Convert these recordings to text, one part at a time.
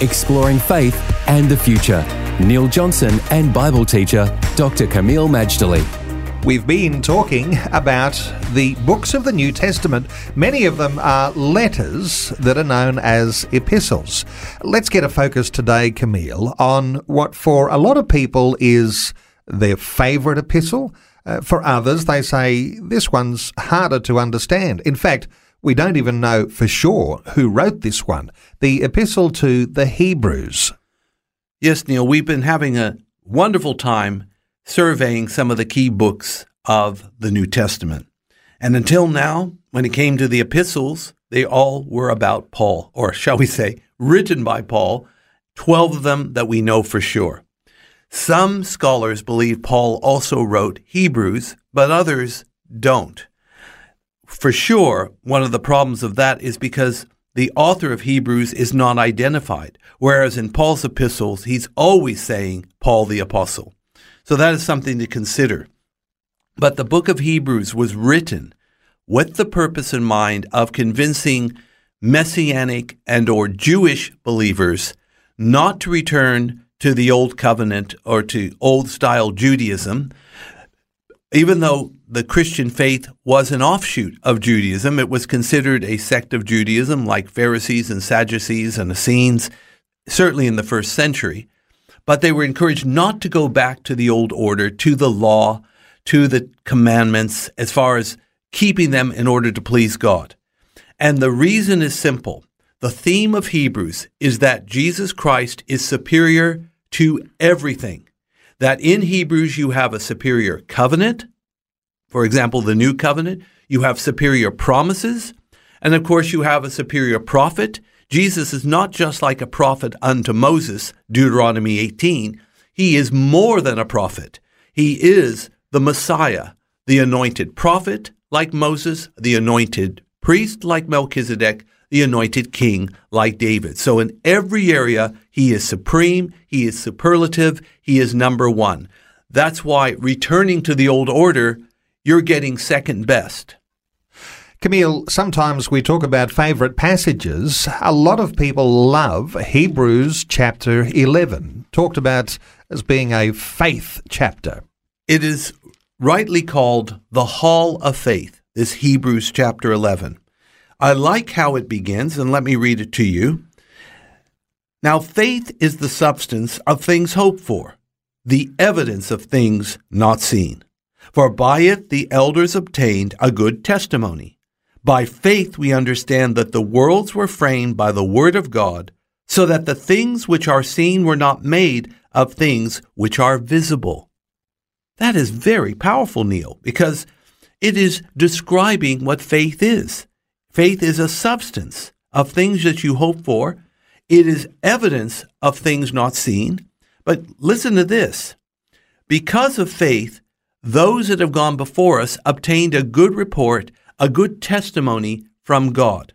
exploring faith and the future. Neil Johnson and Bible teacher Dr. Kameel Majdali. We've been talking about the books of the New Testament. Many of them are letters that are known as epistles. Let's get a focus today, Kameel, on what for a lot of people is their favourite epistle. Uh, for others, they say this one's harder to understand. In fact, we don't even know for sure who wrote this one, the Epistle to the Hebrews. Yes, Neil, we've been having a wonderful time surveying some of the key books of the New Testament. And until now, when it came to the epistles, they all were about Paul, or shall we say, written by Paul, 12 of them that we know for sure. Some scholars believe Paul also wrote Hebrews, but others don't for sure, one of the problems of that is because the author of Hebrews is not identified, whereas in Paul's epistles, he's always saying Paul the Apostle. So that is something to consider. But the book of Hebrews was written with the purpose in mind of convincing messianic and or Jewish believers not to return to the old covenant or to old style Judaism, even though the Christian faith was an offshoot of Judaism, it was considered a sect of Judaism like Pharisees and Sadducees and Essenes, certainly in the first century. But they were encouraged not to go back to the old order, to the law, to the commandments, as far as keeping them in order to please God. And the reason is simple. The theme of Hebrews is that Jesus Christ is superior to everything that in Hebrews you have a superior covenant. For example, the new covenant, you have superior promises. And of course, you have a superior prophet. Jesus is not just like a prophet unto Moses, Deuteronomy 18. He is more than a prophet. He is the Messiah, the anointed prophet like Moses, the anointed priest like Melchizedek, the anointed king like David. So in every area, he is supreme, he is superlative, he is number one. That's why returning to the old order, you're getting second best. Kameel, sometimes we talk about favourite passages. A lot of people love Hebrews chapter 11, talked about as being a faith chapter. It is rightly called the Hall of Faith, this Hebrews chapter 11. I like how it begins, and let me read it to you. Now, faith is the substance of things hoped for, the evidence of things not seen. For by it the elders obtained a good testimony. By faith we understand that the worlds were framed by the word of God, so that the things which are seen were not made of things which are visible. That is very powerful, Neil, because it is describing what faith is. Faith is a substance of things that you hope for. It is evidence of things not seen. But listen to this. Because of faith, those that have gone before us obtained a good report, a good testimony from God.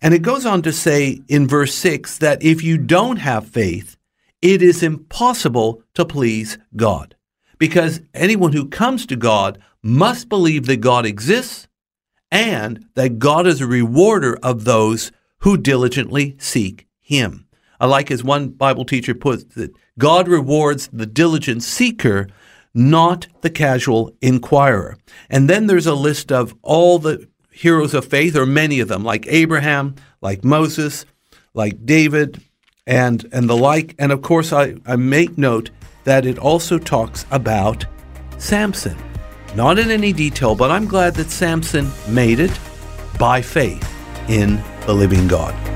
And it goes on to say in verse 6 that if you don't have faith, it is impossible to please God. Because anyone who comes to God must believe that God exists and that God is a rewarder of those who diligently seek Him. I like as one Bible teacher puts it God rewards the diligent seeker, not the casual inquirer. And then there's a list of all the heroes of faith, or many of them, like Abraham, like Moses, like David, and, and the like. And of course, I, I make note that it also talks about Samson. Not in any detail, but I'm glad that Samson made it by faith in the living God